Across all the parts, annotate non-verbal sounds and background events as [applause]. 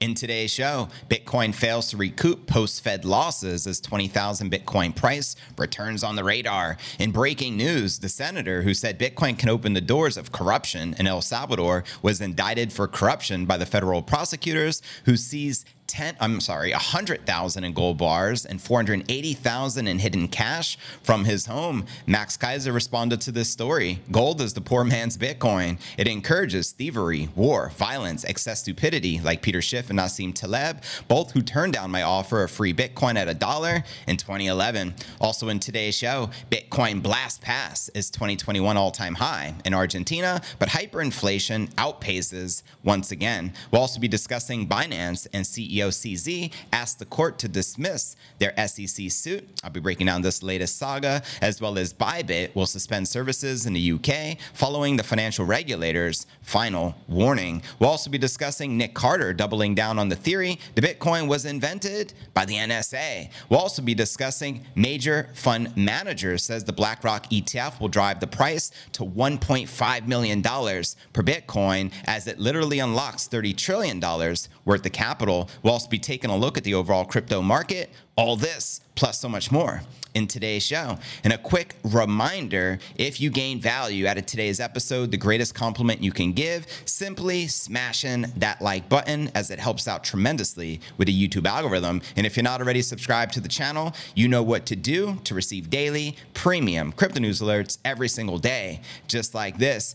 In today's show, Bitcoin fails to recoup post Fed losses as 20,000 Bitcoin price returns on the radar. In breaking news, the senator who said Bitcoin can open the doors of corruption in El Salvador was indicted for corruption by the federal prosecutors who seized 10 I'm sorry, 100,000 in gold bars and 480,000 in hidden cash from his home. Max Keiser responded to this story. Gold is the poor man's Bitcoin. It encourages thievery, war, violence, excess stupidity like Peter Schiff and Nassim Taleb, both who turned down my offer of free Bitcoin at a dollar in 2011. Also in today's show, Bitcoin blast pass is 2021 all-time high in Argentina, but hyperinflation outpaces once again. We'll also be discussing Binance and CEO CZ asked the court to dismiss their SEC suit. I'll be breaking down this latest saga, as well as Bybit will suspend services in the UK following the financial regulators' final warning. We'll also be discussing Nick Carter doubling down on the theory the Bitcoin was invented by the NSA. We'll also be discussing major fund managers says the BlackRock ETF will drive the price to $1.5 million per Bitcoin as it literally unlocks $30 trillion worth the capital. We'll also be taking a look at the overall crypto market, all this plus so much more in today's show. And a quick reminder if you gain value out of today's episode, the greatest compliment you can give, simply smashing that like button as it helps out tremendously with the YouTube algorithm. And if you're not already subscribed to the channel, you know what to do to receive daily premium crypto news alerts every single day, just like this.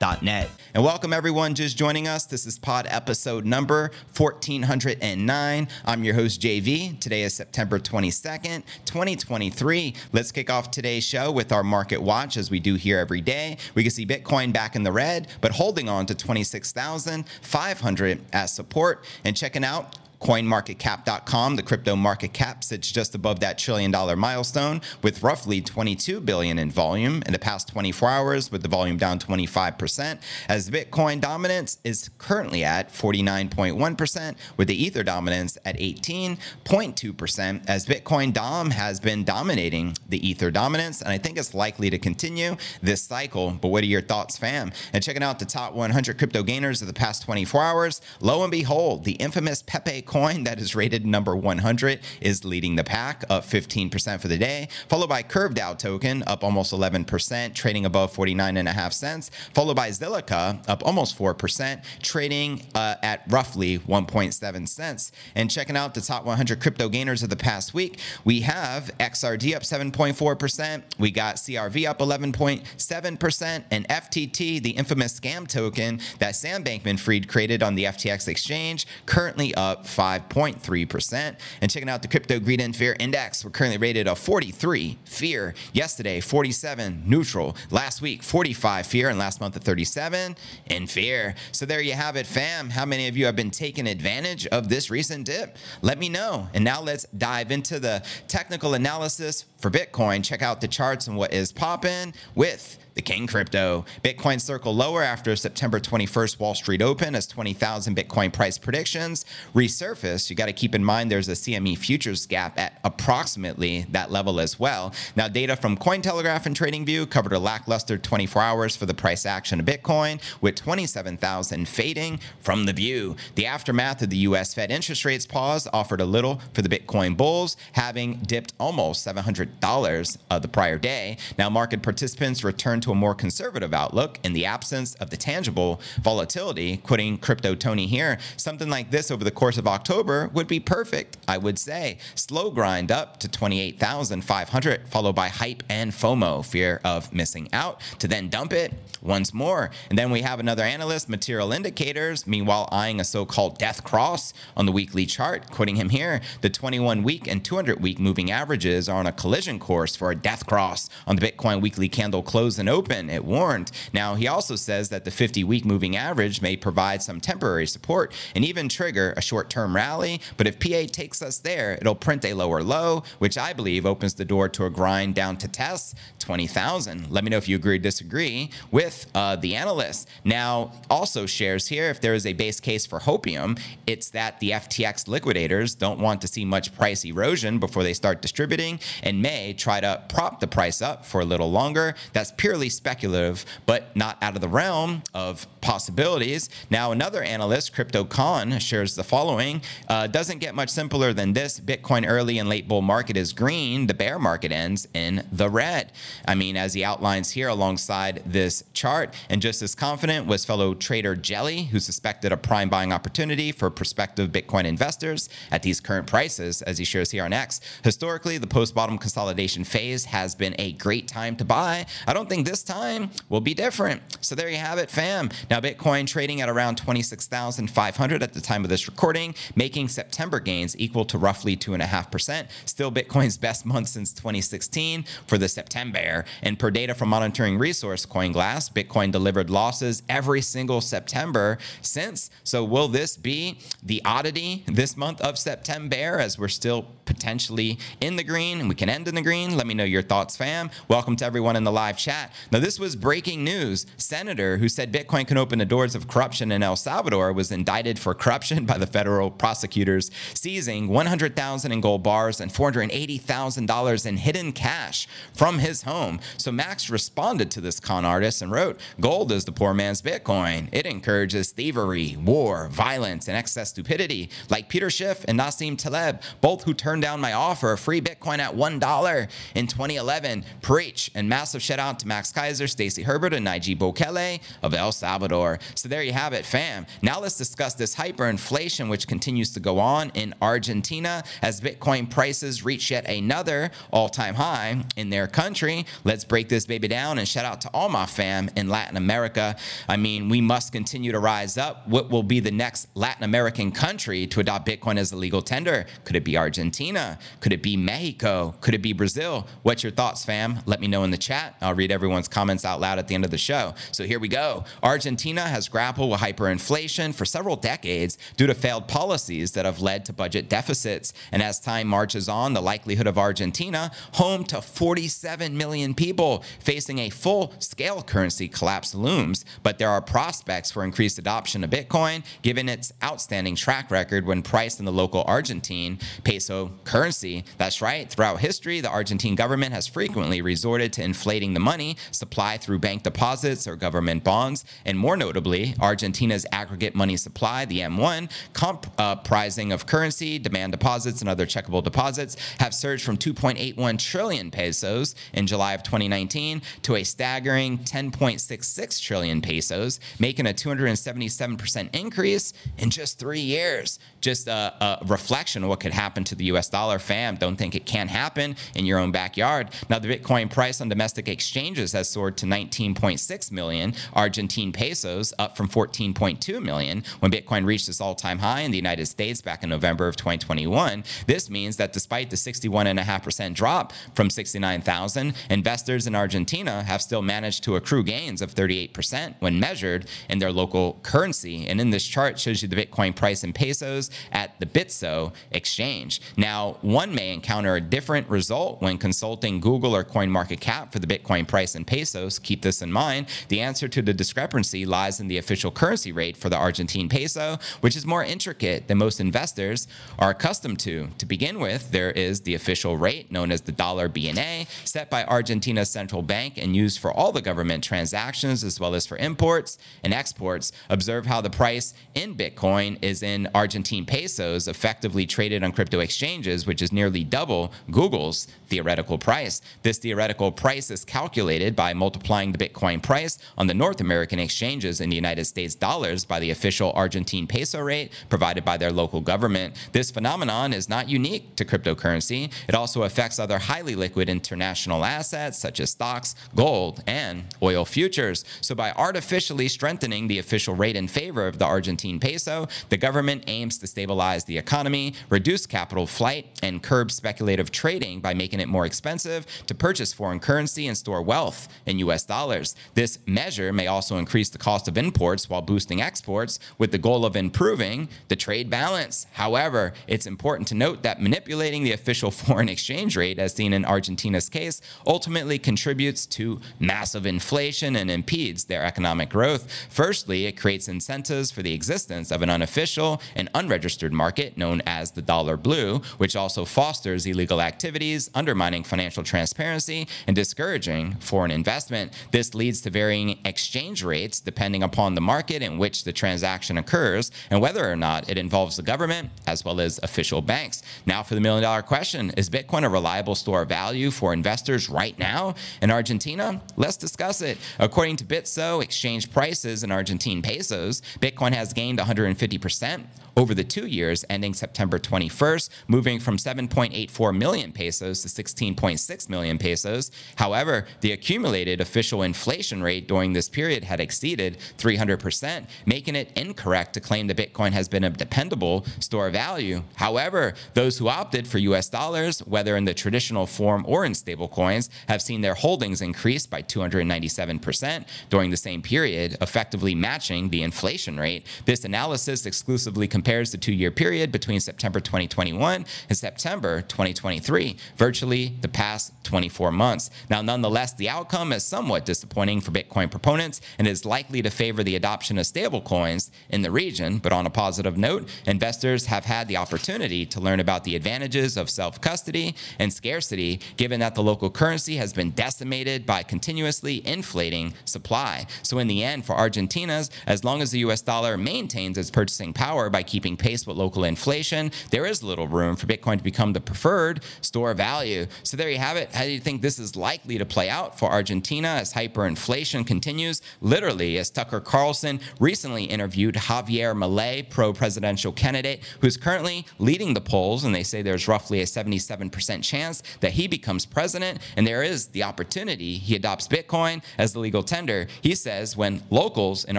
net. And welcome everyone just joining us. This is pod episode number 1409. I'm your host, JV. Today is September 22nd, 2023. Let's kick off today's show with our market watch as we do here every day. We can see Bitcoin back in the red, but holding on to 26,500 as support and checking out CoinMarketCap.com, the crypto market cap sits just above that trillion dollar milestone with roughly 22 billion in volume in the past 24 hours with the volume down 25% as Bitcoin dominance is currently at 49.1% with the Ether dominance at 18.2% as Bitcoin Dom has been dominating the Ether dominance and I think it's likely to continue this cycle. But what are your thoughts, fam? And checking out the top 100 crypto gainers of the past 24 hours, lo and behold, the infamous Pepe coin that is rated number 100 is leading the pack, up 15% for the day, followed by Curve DAO token, up almost 11%, trading above 49 and a half cents, followed by Zilliqa, up almost 4%, trading uh, at roughly 1.7 cents. And checking out the top 100 crypto gainers of the past week, we have XRD up 7.4%, we got CRV up 11.7%, and FTT, the infamous scam token that Sam Bankman Fried created on the FTX exchange, currently up 5.3%. And checking out the Crypto Greed and Fear Index, we're currently rated a 43 fear. Yesterday, 47 neutral. Last week, 45 fear. And last month, a 37 in fear. So there you have it, fam. How many of you have been taking advantage of this recent dip? Let me know. And now let's dive into the technical analysis for Bitcoin. Check out the charts and what is popping with the King Crypto. Bitcoin circle lower after September 21st Wall Street Open as 20,000 Bitcoin price predictions resurfaced. You got to keep in mind there's a CME futures gap at approximately that level as well. Now, data from Cointelegraph and TradingView covered a lackluster 24 hours for the price action of Bitcoin, with 27,000 fading from the view. The aftermath of the US Fed interest rates pause offered a little for the Bitcoin bulls, having dipped almost 700 $100 of the prior day. Now, market participants returned to a more conservative outlook in the absence of the tangible volatility. Quoting Crypto Tony here, something like this over the course of October would be perfect, I would say. Slow grind up to 28,500, followed by hype and FOMO, fear of missing out, to then dump it once more. And then we have another analyst, Material Indicators, meanwhile eyeing a so called death cross on the weekly chart. Quoting him here, the 21 week and 200 week moving averages are on a collision course for a death cross on the Bitcoin weekly candle close and open, it warned. Now, he also says that the 50 week moving average may provide some temporary support and even trigger a short term rally. But if PA takes us there, it'll print a lower low, which I believe opens the door to a grind down to test 20,000. Let me know if you agree or disagree with uh, the analyst. Now, also shares here if there is a base case for hopium, it's that the FTX liquidators don't want to see much price erosion before they start distributing and may try to prop the price up for a little longer. That's purely speculative, but not out of the realm of possibilities. Now, another analyst, CryptoCon, shares the following uh, Doesn't get much simpler than this. Bitcoin early and late bull market is green, the bear market ends in the red. I mean, as he outlines here alongside this chart, and just as confident was fellow trader Jelly, who suspected a prime buying opportunity for prospective Bitcoin investors at these current prices, as he shares here on X. Historically, the post bottom consolidation phase has been a great time to buy. I don't think this time will be different. So there you have it, fam. Now, Bitcoin trading at around 26,500 at the time of this recording, making September gains equal to roughly 2.5%. Still Bitcoin's [laughs] best month since 2016 for the September. And per data from monitoring resource CoinGlass, Bitcoin delivered losses every single September since. So will this be the oddity this month of September as we're still potentially in the green and we can end in the green? Let me know your thoughts, fam. Welcome to everyone in the live chat. Now, this was breaking news. Senator who said Bitcoin can open the doors of corruption in El Salvador was indicted for corruption by the federal prosecutors, seizing 100,000 in gold bars and $480,000 in hidden cash from his home. So Max responded to this con artist and wrote, "Gold is the poor man's Bitcoin. It encourages thievery, war, violence, and excess stupidity." Like Peter Schiff and Nassim Taleb, both who turned down my offer of free Bitcoin at $1 in 2011. Preach. And massive shout out to Max Keiser, Stacy Herbert, and Nayib Bukele of El Salvador. So there you have it, fam. Now let's discuss this hyperinflation which continues to go on in Argentina as Bitcoin prices reach yet another all-time high in their country. Let's break this baby down and shout out to all my fam in Latin America. I mean, we must continue to rise up. What will be the next Latin American country to adopt Bitcoin as a legal tender? Could it be Argentina? Could it be Mexico? Could it be Brazil? What's your thoughts, fam? Let me know in the chat. I'll read everyone's comments out loud at the end of the show. So here we go. Argentina has grappled with hyperinflation for several decades due to failed policies that have led to budget deficits. And as time marches on, the likelihood of Argentina, home to 47 million people, facing a full scale currency collapse looms. But there are prospects for increased adoption of Bitcoin, given its outstanding track record when priced in the local Argentine peso currency. That's right, throughout history, the Argentine government has frequently resorted to inflating the money supply through bank deposits or government bonds. And more notably, Argentina's aggregate money supply, the M1, comprising uh, of currency, demand deposits, and other checkable deposits, have surged from 2.81 trillion pesos in July of 2019 to a staggering 10.66 trillion pesos, making a 277% increase in just three years. Just a, a reflection of what could happen to the US dollar, fam. Don't think it can't happen in your own backyard. Now, the Bitcoin price on domestic exchanges has soared to 19.6 million Argentine pesos, up from 14.2 million when Bitcoin reached its all time high in the United States back in November of 2021. This means that despite the 61.5% drop from 69,000, investors in Argentina have still managed to accrue gains of 38% when measured in their local currency. And in this chart shows you the Bitcoin price in pesos at the Bitso exchange. Now, one may encounter a different result when consulting Google or CoinMarketCap for the Bitcoin price in pesos. Keep this in mind. The answer to the discrepancy lies in the official currency rate for the Argentine peso, which is more intricate than most investors are accustomed to. To begin with, there is the official rate known as the dollar BNA, set by Argentina's central bank and used for all the government transactions as well as for imports and exports. Observe how the price in Bitcoin is in Argentine pesos, effectively traded on crypto exchanges, which is nearly double Google's theoretical price. This theoretical price is calculated by multiplying the Bitcoin price on the North American exchanges in the United States dollars by the official Argentine peso rate provided by their local government. This phenomenon is not unique to cryptocurrency. It also affects other highly liquid international assets such as stocks, gold, and oil futures. So by artificially strengthening the official rate in favor of the Argentine peso, the government aims to stabilize the economy, reduce capital flight, and curb speculative trading by making it more expensive to purchase foreign currency and store wealth in US dollars. This measure may also increase the cost of imports while boosting exports with the goal of improving the trade balance. However, it's important to note that manipulating the official [laughs] foreign exchange rate, as seen in Argentina's case, ultimately contributes to massive inflation and impedes their economic growth. Firstly, it creates incentives for the existence of an unofficial and unregistered market known as the dollar blue, which also fosters illegal activities, undermining financial transparency and discouraging foreign investment. This leads to varying exchange rates depending upon the market in which the transaction occurs and whether or not it involves the government as well as official banks. Now, for the million dollar question Is Bitcoin a reliable store of value for investors right now in Argentina? Let's discuss it. According to Bitso, exchange prices in Argentine pesos, Bitcoin has gained 150% over the two years ending September 21st, moving from 7.84 million pesos to 16.6 million pesos. However, the accumulated official inflation rate during this period had exceeded 300%, making it incorrect to claim that Bitcoin has been a dependable store of value. However, those who opted for US dollars, whether in the traditional form or in stablecoins, have seen their holdings increase by 297% during the same period, effectively matching the inflation rate. This analysis exclusively compares compares the two year period between September 2021 and September 2023, virtually the past 24 months. Now, nonetheless, the outcome is somewhat disappointing for Bitcoin proponents and is likely to favor the adoption of stablecoins in the region. But on a positive note, investors have had the opportunity to learn about the advantages of self custody and scarcity, given that the local currency has been decimated by continuously inflating supply. So, in the end, for Argentina's, as long as the US dollar maintains its purchasing power by keeping keeping pace with local inflation, there is little room for Bitcoin to become the preferred store of value. So there you have it. How do you think this is likely to play out for Argentina as hyperinflation continues? Literally, as Tucker Carlson recently interviewed Javier Milei, pro presidential candidate, who's currently leading the polls, and they say there's roughly a 77% chance that he becomes president, and there is the opportunity he adopts Bitcoin as the legal tender. He says when locals in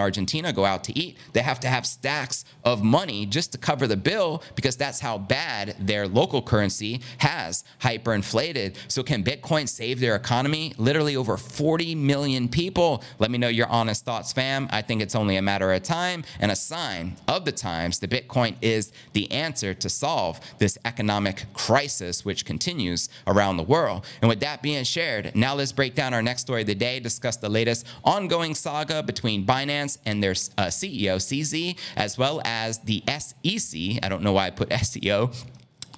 Argentina go out to eat, they have to have stacks of money just to cover the bill because that's how bad their local currency has hyperinflated. So, can Bitcoin save their economy? Literally over 40 million people. Let me know your honest thoughts, fam. I think it's only a matter of time and a sign of the times that Bitcoin is the answer to solve this economic crisis which continues around the world. And with that being shared, now let's break down our next story of the day, discuss the latest ongoing saga between Binance and their uh, CEO, CZ, as well as the SEC. I don't know why I put SEO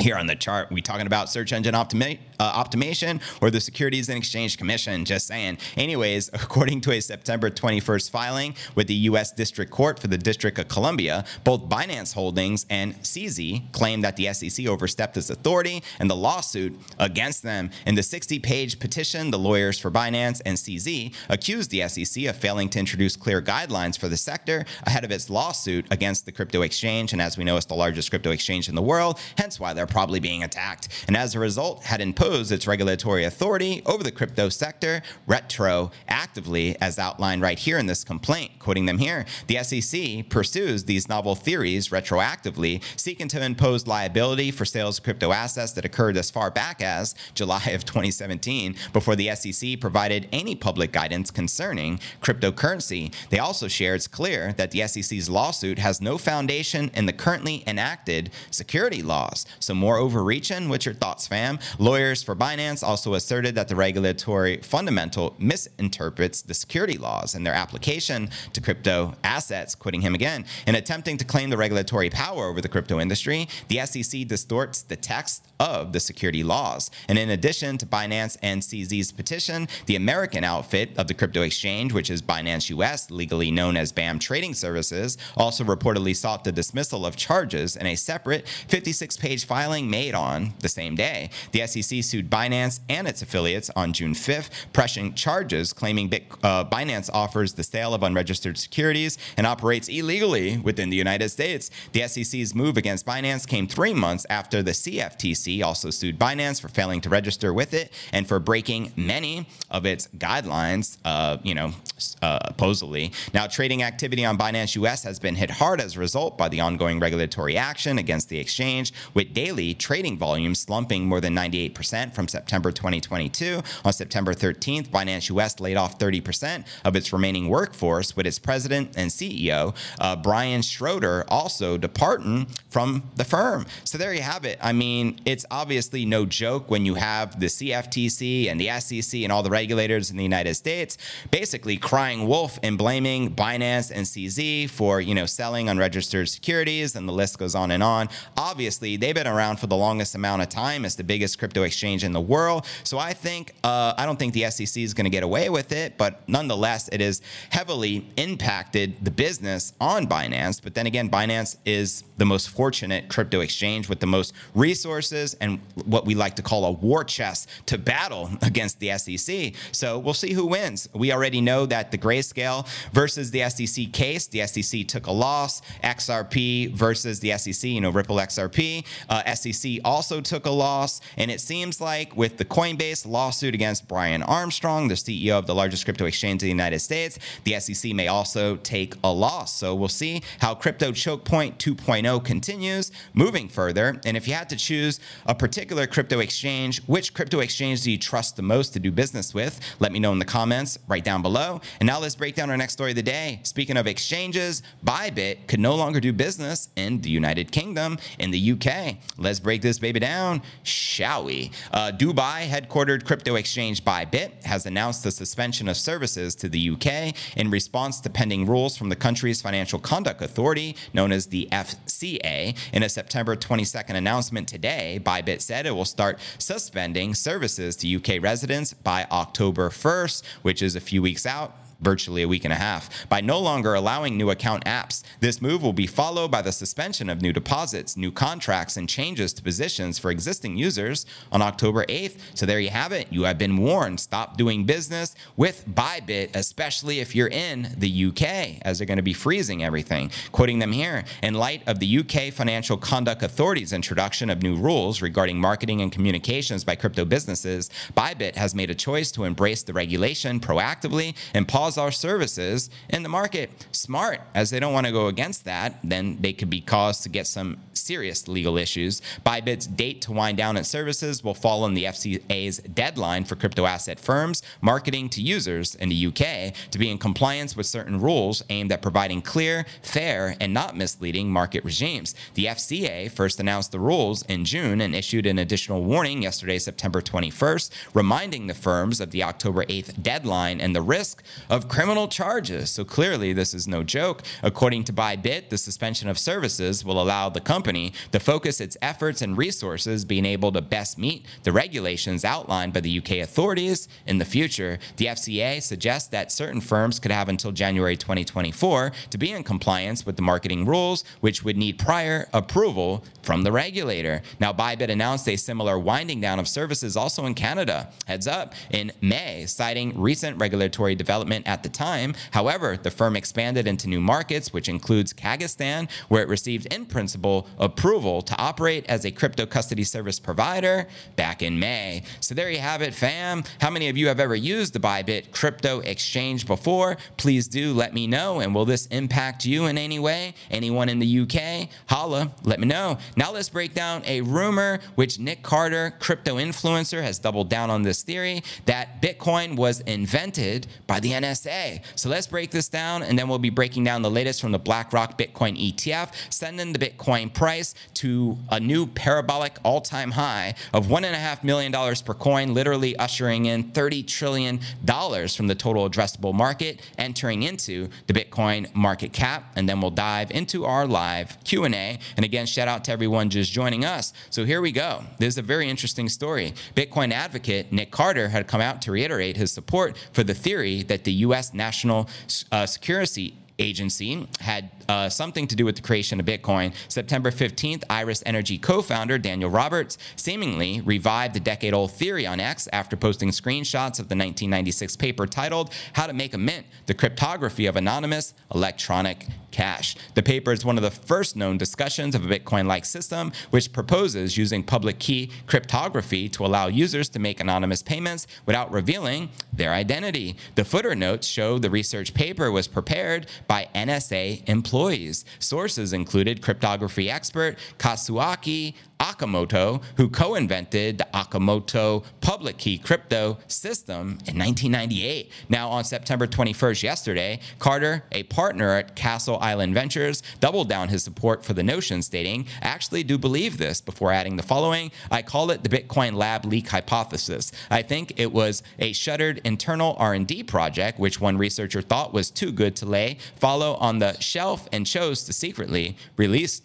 here on the chart. We talking about search engine optimi- uh, optimization or the Securities and Exchange Commission? Just saying. Anyways, [laughs] according to a September 21st filing with the U.S. District Court for the District of Columbia, both Binance Holdings and CZ claim that the SEC overstepped its authority and the lawsuit against them. In the 60-page petition, the lawyers for Binance and CZ accused the SEC of failing to introduce clear guidelines for the sector ahead of its lawsuit against the crypto exchange. And as we know, it's the largest crypto exchange in the world, hence why they're probably being attacked. And as a result, had imposed its regulatory authority over the crypto sector retroactively, as outlined right here in this complaint. Quoting them here, the SEC pursues these novel theories retroactively, seeking to impose liability for sales of crypto assets that occurred as far back as July of 2017, before the SEC provided any public guidance concerning cryptocurrency. They also share it's clear that the SEC's lawsuit has no foundation in the currently enacted security laws. So more overreaching? What's your thoughts, fam? Lawyers for Binance also asserted that the regulatory fundamental misinterprets the security laws and their application to crypto assets, quitting him again. In attempting to claim the regulatory power over the crypto industry, the SEC distorts the text of the security laws. And in addition to Binance and CZ's petition, the American outfit of the crypto exchange, which is Binance US, legally known as BAM Trading Services, also reportedly sought the dismissal of charges in a separate 56 page filing made on the same day. The SEC sued Binance and its affiliates on June 5th, pressing charges claiming Bit, uh, Binance offers the sale of unregistered securities and operates illegally within the United States. The SEC's move against Binance came three months after the CFTC also sued Binance for failing to register with it and for breaking many of its guidelines, uh, you know, uh, supposedly. Now, trading activity on Binance US has been hit hard as a result by the ongoing regulatory action against the exchange, with daily trading volume slumping more than 98% from September 2022. On September 13th, Binance US laid off 30% of its remaining workforce, with its president and CEO, uh, Brian Schroeder, also departing from the firm. So there you have it. I mean, it's obviously no joke when you have the CFTC and the SEC and all the regulators in the United States basically crying wolf and blaming Binance and CZ for, you know, selling unregistered securities and the list goes on and on. Obviously, they've been around for the longest amount of time as the biggest crypto exchange in the world. So I think uh, I don't think the SEC is going to get away with it, but nonetheless, it has heavily impacted the business on Binance. But then again, Binance is the most fortunate crypto exchange with the most and what we like to call a war chest to battle against the SEC. So we'll see who wins. We already know that the grayscale versus the SEC case, the SEC took a loss. XRP versus the SEC, you know, Ripple XRP. Uh, SEC also took a loss. And it seems like with the Coinbase lawsuit against Brian Armstrong, the CEO of the largest crypto exchange in the United States, the SEC may also take a loss. So we'll see how Crypto Choke Point 2.0 continues moving further. And if you had to choose a particular crypto exchange, which crypto exchange do you trust the most to do business with? Let me know in the comments right down below. And now let's break down our next story of the day. Speaking of exchanges, Bybit could no longer do business in the United Kingdom, in the UK. Let's break this baby down, shall we? Uh, Dubai headquartered crypto exchange Bybit has announced the suspension of services to the UK in response to pending rules from the country's Financial Conduct Authority, known as the FCA. In a September 22nd announcement today, Bybit said it will start suspending services to UK residents by October 1st, which is a few weeks out virtually a week and a half. By no longer allowing new account apps, this move will be followed by the suspension of new deposits, new contracts, and changes to positions for existing users on October 8th. So there you have it. You have been warned. Stop doing business with Bybit, especially if you're in the UK, as they're going to be freezing everything. Quoting them here In light of the UK Financial Conduct Authority's introduction of new rules regarding marketing and communications by crypto businesses, Bybit has made a choice to embrace the regulation proactively and pause our services in the market. Smart, as they don't want to go against that, then they could be caused to get some serious legal issues. Bybit's date to wind down its services will fall on the FCA's deadline for crypto asset firms marketing to users in the UK to be in compliance with certain rules aimed at providing clear, fair, and not misleading market regimes. The FCA first announced the rules in June and issued an additional warning yesterday, September 21st, reminding the firms of the October 8th deadline and the risk of of criminal charges. So clearly, this is no joke. According to Bybit, the suspension of services will allow the company to focus its efforts and resources being able to best meet the regulations outlined by the UK authorities in the future. The FCA suggests that certain firms could have until January 2024 to be in compliance with the marketing rules, which would need prior approval from the regulator. Now, Bybit announced a similar winding down of services also in Canada. Heads up in May, citing recent regulatory development at the time. However, the firm expanded into new markets, which includes Kazakhstan, where it received in principle approval to operate as a crypto custody service provider back in May. So there you have it, fam. How many of you have ever used the Bybit crypto exchange before? Please do let me know. And will this impact you in any way? Anyone in the UK? Holla, let me know. Now let's break down a rumor which Nick Carter, crypto influencer, has doubled down on this theory that Bitcoin was invented by the NSA. So let's break this down and then we'll be breaking down the latest from the BlackRock Bitcoin ETF, sending the Bitcoin price to a new parabolic all time high of $1.5 million per coin, literally ushering in $30 trillion from the total addressable market, entering into the Bitcoin market cap. And then we'll dive into our live Q&A. And again, shout out to everyone just joining us. So here we go. This is a very interesting story. Bitcoin advocate Nick Carter had come out to reiterate his support for the theory that the U.S. National uh, Security agency had uh, something to do with the creation of Bitcoin. September 15th, Iris Energy co founder Daniel Roberts seemingly revived the decade old theory on X after posting screenshots of the 1996 paper titled How to Make a Mint The Cryptography of Anonymous Electronic Cash. The paper is one of the first known discussions of a Bitcoin like system, which proposes using public key cryptography to allow users to make anonymous payments without revealing their identity. The footer notes show the research paper was prepared by NSA employees. Sources included cryptography expert Kazuaki Okamoto, who co invented the Akamoto public key crypto system in 1998. Now, on September 21st, yesterday, Carter, a partner at Castle Island Ventures, doubled down his support for the notion, stating, I actually do believe this, before adding the following I call it the Bitcoin lab leak hypothesis. I think it was a shuttered internal R&D project, which one researcher thought was too good to lay follow on the shelf and chose to secretly release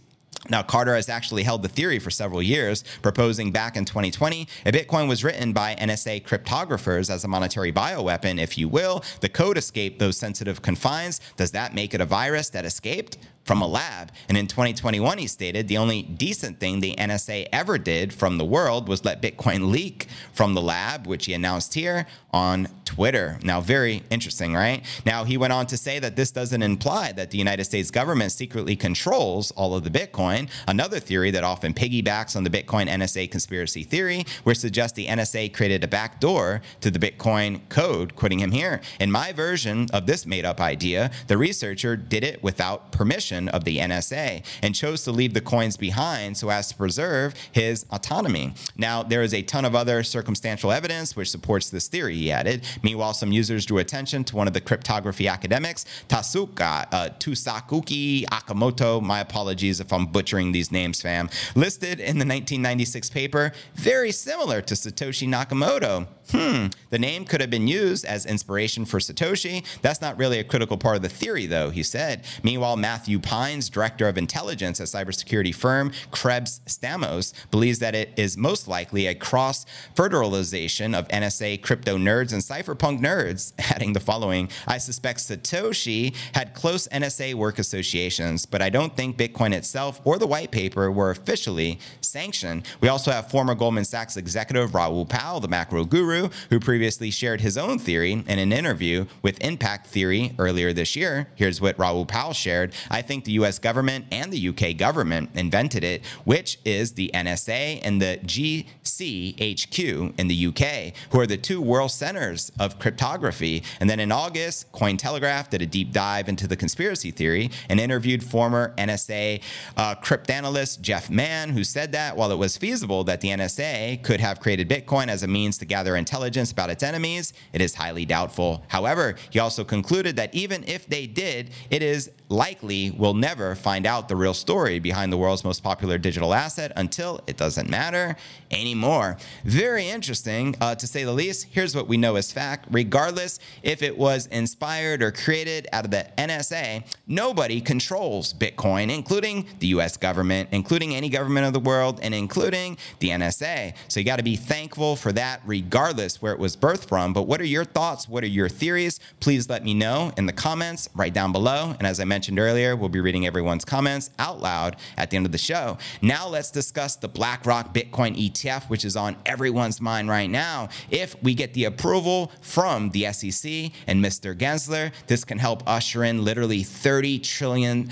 now, Carter has actually held the theory for several years, proposing back in 2020 a Bitcoin was written by NSA cryptographers as a monetary bioweapon, if you will. The code escaped those sensitive confines. Does that make it a virus that escaped? From a lab. And in 2021, he stated the only decent thing the NSA ever did from the world was let Bitcoin leak from the lab, which he announced here on Twitter. Now, very interesting, right? Now, he went on to say that this doesn't imply that the United States government secretly controls all of the Bitcoin. Another theory that often piggybacks on the Bitcoin NSA conspiracy theory, which suggests the NSA created a backdoor to the Bitcoin code, quoting him here. In my version of this made up idea, the researcher did it without permission of the NSA and chose to leave the coins behind so as to preserve his autonomy. Now, there is a ton of other circumstantial evidence which supports this theory, he added. Meanwhile, some users drew attention to one of the cryptography academics, Tasuka uh, Tusakuki Akamoto. My apologies if I'm butchering these names, fam. Listed in the 1996 paper, very similar to Satoshi Nakamoto. Hmm, the name could have been used as inspiration for Satoshi. That's not really a critical part of the theory, though, he said. Meanwhile, Matthew Pines, director of intelligence at cybersecurity firm Krebs Stamos, believes that it is most likely a cross fertilization of NSA crypto nerds and cypherpunk nerds, [laughs] adding the following I suspect Satoshi had close NSA work associations, but I don't think Bitcoin itself or the white paper were officially sanctioned. We also have former Goldman Sachs executive Raoul Pal, the macro guru, who previously shared his own theory in an interview with Impact Theory earlier this year. Here's what Raoul Pal shared. I think think the US government and the UK government invented it, which is the NSA and the GCHQ in the UK, who are the two world centers of cryptography. And then in August, Cointelegraph did a deep dive into the conspiracy theory and interviewed former NSA uh, cryptanalyst Jeff Mann, who said that while it was feasible that the NSA could have created Bitcoin as a means to gather intelligence about its enemies, it is highly doubtful. However, he also concluded that even if they did, it is likely will never find out the real story behind the world's most popular digital asset until it doesn't matter anymore. Very interesting, uh, to say the least. Here's what we know as fact regardless if it was inspired or created out of the NSA, nobody controls Bitcoin, including the US government, including any government of the world, and including the NSA. So you got to be thankful for that, regardless where it was birthed from. But what are your thoughts? What are your theories? Please let me know in the comments right down below. And as I mentioned earlier, we'll be reading everyone's comments out loud at the end of the show. Now let's discuss the BlackRock Bitcoin ETF, which is on everyone's mind right now. If we get the approval from the SEC and Mr. Gensler, this can help usher in literally $30 trillion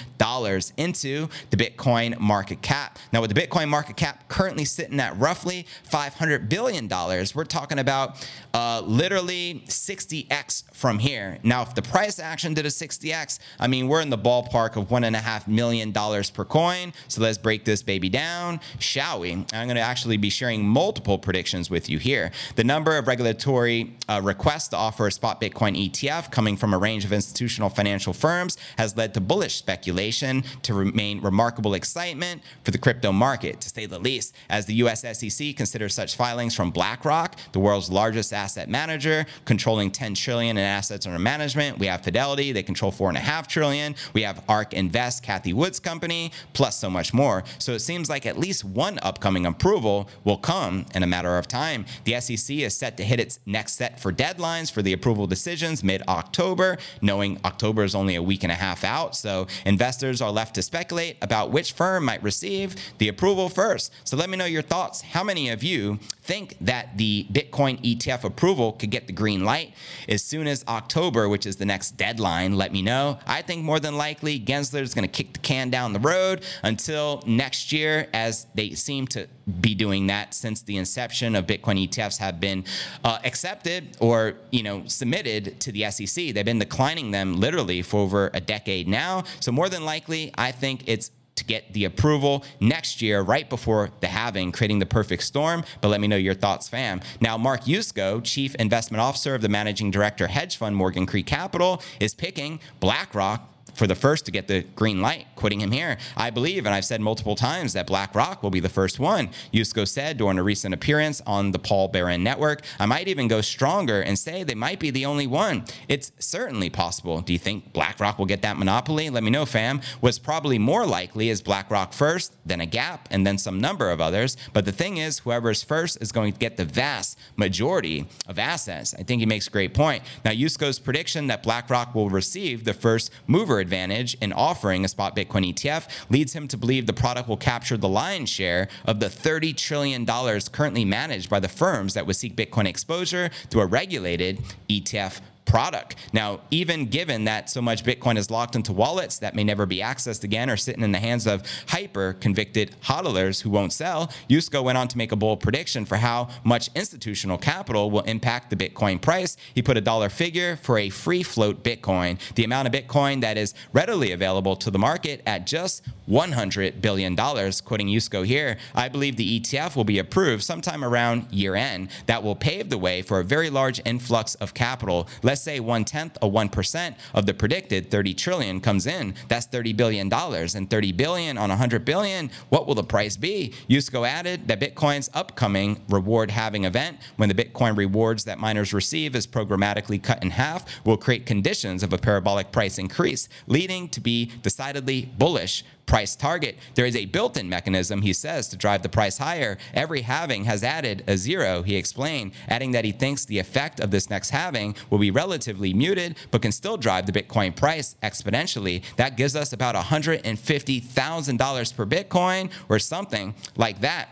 into the Bitcoin market cap. Now, with the Bitcoin market cap currently sitting at roughly $500 billion, we're talking about uh, literally 60x from here. Now, if the price action did a 60x, I mean, we're in the ballpark of one and a half million dollars per coin. So let's break this baby down, shall we? I'm going to actually be sharing multiple predictions with you here. The number of regulatory uh, requests to offer a spot Bitcoin ETF coming from a range of institutional financial firms has led to bullish speculation to remain remarkable excitement for the crypto market, to say the least, as the US SEC considers such filings from BlackRock, the world's largest asset manager, controlling 10 trillion in assets under management. We have Fidelity, they control four and a half trillion. We have ARK Invest, Cathie Wood's company, plus so much more. So it seems like at least one upcoming approval will come in a matter of time. The SEC is set to hit its next set for deadlines for the approval decisions mid October, knowing October is only a week and a half out. So investors are left to speculate about which firm might receive the approval first. So let me know your thoughts. How many of you think that the Bitcoin ETF approval could get the green light as soon as October, which is the next deadline? Let me know. I think more than likely Gensler is going to kick the can down the road until next year, as they seem to be doing that since the inception of Bitcoin ETFs have been uh, accepted or you know submitted to the SEC. They've been declining them literally for over a decade now. So more than likely, I think it's to get the approval next year, right before the halving, creating the perfect storm. But let me know your thoughts, fam. Now, Mark Yusko, Chief Investment Officer of the Managing Director hedge fund Morgan Creek Capital, is picking BlackRock for the first to get the green light, quitting him here. I believe, and I've said multiple times, that BlackRock will be the first one. Yusko said during a recent appearance on the Paul Barron Network. I might even go stronger and say they might be the only one. It's certainly possible. Do you think BlackRock will get that monopoly? Let me know, fam. What's probably more likely is BlackRock first, then a Gap, and then some number of others. But the thing is, whoever is first is going to get the vast majority of assets. I think he makes a great point. Now, Yusko's prediction that BlackRock will receive the first mover advantage in offering a spot Bitcoin ETF leads him to believe the product will capture the lion's share of the $30 trillion currently managed by the firms that would seek Bitcoin exposure through a regulated ETF product. Now, even given that so much Bitcoin is locked into wallets that may never be accessed again or sitting in the hands of hyper convicted hodlers who won't sell, Yusko went on to make a bold prediction for how much institutional capital will impact the Bitcoin price. He put a dollar figure for a free float Bitcoin, the amount of Bitcoin that is readily available to the market at just $100 billion. Quoting Yusko here, I believe the ETF will be approved sometime around year end. That will pave the way for a very large influx of capital. Let's say one tenth or 1% of the predicted 30 trillion comes in. That's $30 billion. And 30 billion on 100 billion, what will the price be? Yusko added that Bitcoin's upcoming reward halving event, when the Bitcoin rewards that miners receive is programmatically cut in half, will create conditions of a parabolic price increase, leading to be decidedly bullish price target. There is a built in mechanism, he says, to drive the price higher. Every halving has added a zero, he explained, adding that he thinks the effect of this next halving will be relatively muted, but can still drive the Bitcoin price exponentially. That gives us about $150,000 per Bitcoin or something like that.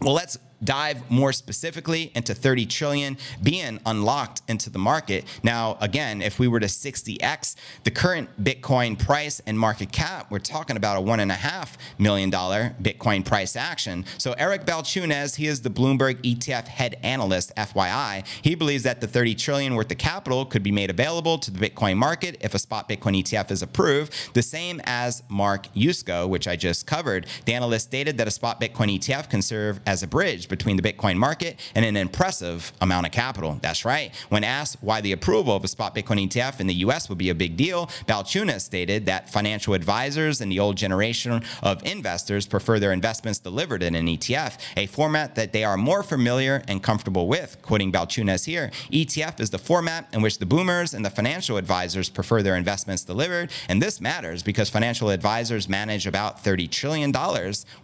Well, let's dive more specifically into 30 trillion being unlocked into the market. Now, again, if we were to 60x the current Bitcoin price and market cap, we're talking about a one and a half million dollar Bitcoin price action. So Eric Balchunas, he is the Bloomberg ETF head analyst, FYI. He believes that the 30 trillion worth of capital could be made available to the Bitcoin market if a spot Bitcoin ETF is approved, the same as Mark Yusko, which I just covered. The analyst stated that a spot Bitcoin ETF can serve as a bridge between the Bitcoin market and an impressive amount of capital. That's right. When asked why the approval of a spot Bitcoin ETF in the US would be a big deal, Balchunas stated that financial advisors and the old generation of investors prefer their investments delivered in an ETF, a format that they are more familiar and comfortable with. Quoting Balchunas here, ETF is the format in which the boomers and the financial advisors prefer their investments delivered, and this matters because financial advisors manage about $30 trillion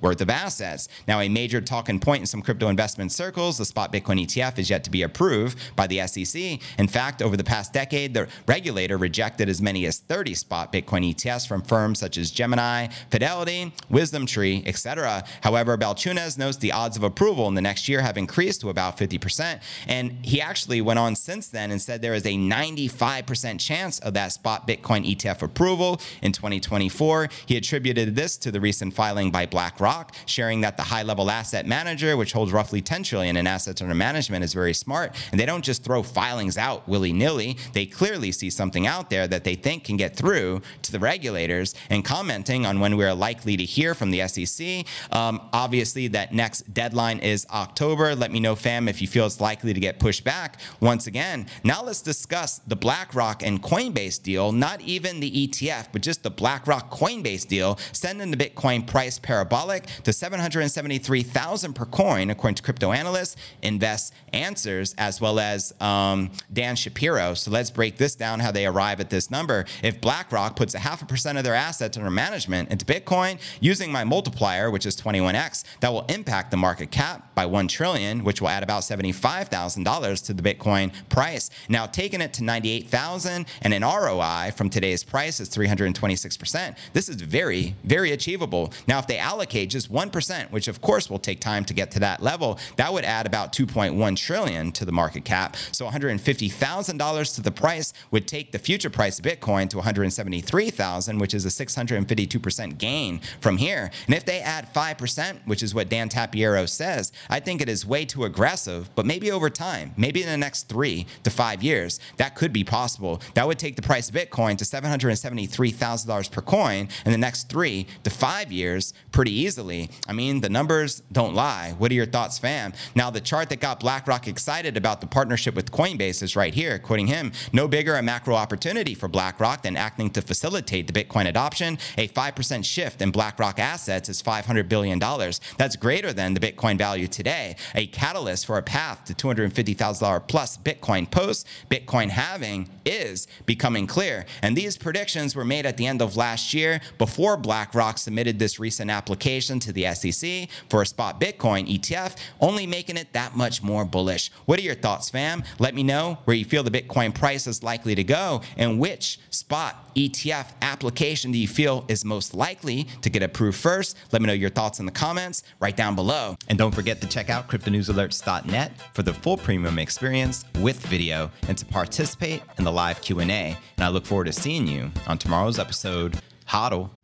worth of assets. Now, a major talking point in some crypto crypto investment circles, the spot Bitcoin ETF is yet to be approved by the SEC. In fact, over the past decade, the regulator rejected as many as 30 spot Bitcoin ETFs from firms such as Gemini, Fidelity, Wisdom Tree, etc. However, Balchunas notes the odds of approval in the next year have increased to about 50%. And he actually went on since then and said there is a 95% chance of that spot Bitcoin ETF approval in 2024. He attributed this to the recent filing by BlackRock, sharing that the high level asset manager, which holds roughly 10 trillion in assets under management is very smart and they don't just throw filings out willy-nilly. They clearly see something out there that they think can get through to the regulators. And commenting on when we're likely to hear from the sec um, obviously that next deadline is october. Let me know fam if you feel it's likely to get pushed back. Once again now let's discuss the blackrock and coinbase deal not even the etf but just the blackrock coinbase deal sending the bitcoin price parabolic to 773000 per coin Bitcoin, according to crypto analyst Invest Answers, as well as um, Dan Tapiero. So let's break this down how they arrive at this number. If BlackRock puts a half a percent of their assets under management into Bitcoin using my multiplier, which is 21x, that will impact the market cap by 1 trillion, which will add about $75,000 to the Bitcoin price. Now, taking it to 98,000 and an ROI from today's price is 326%. This is very, very achievable. Now, if they allocate just 1%, which of course will take time to get to that level, that would add about 2.1 trillion to the market cap. So $150,000 to the price would take the future price of Bitcoin to 173,000, which is a 652% gain from here. And if they add 5%, which is what Dan Tapiero says, I think it is way too aggressive, but maybe over time, maybe in the next three to five years, that could be possible. That would take the price of Bitcoin to $773,000 per coin in the next three to five years pretty easily. I mean, the numbers don't lie. What are your thoughts, fam? Now, the chart that got BlackRock excited about the partnership with Coinbase is right here, quoting him No bigger a macro opportunity for BlackRock than acting to facilitate the Bitcoin adoption. A 5% shift in BlackRock assets is $500 billion. That's greater than the Bitcoin value today. A catalyst for a path to $250,000 plus Bitcoin post, Bitcoin halving is becoming clear. And these predictions were made at the end of last year before BlackRock submitted this recent application to the SEC for a spot Bitcoin ETF, only making it that much more bullish. What are your thoughts, fam? Let me know where you feel the Bitcoin price is likely to go and which spot ETF application do you feel is most likely to get approved first? Let me know your thoughts in the comments right down below. And don't forget to check out cryptonewsalerts.net for the full premium experience with video and to participate in the live Q&A. And I look forward to seeing you on tomorrow's episode. Hodl.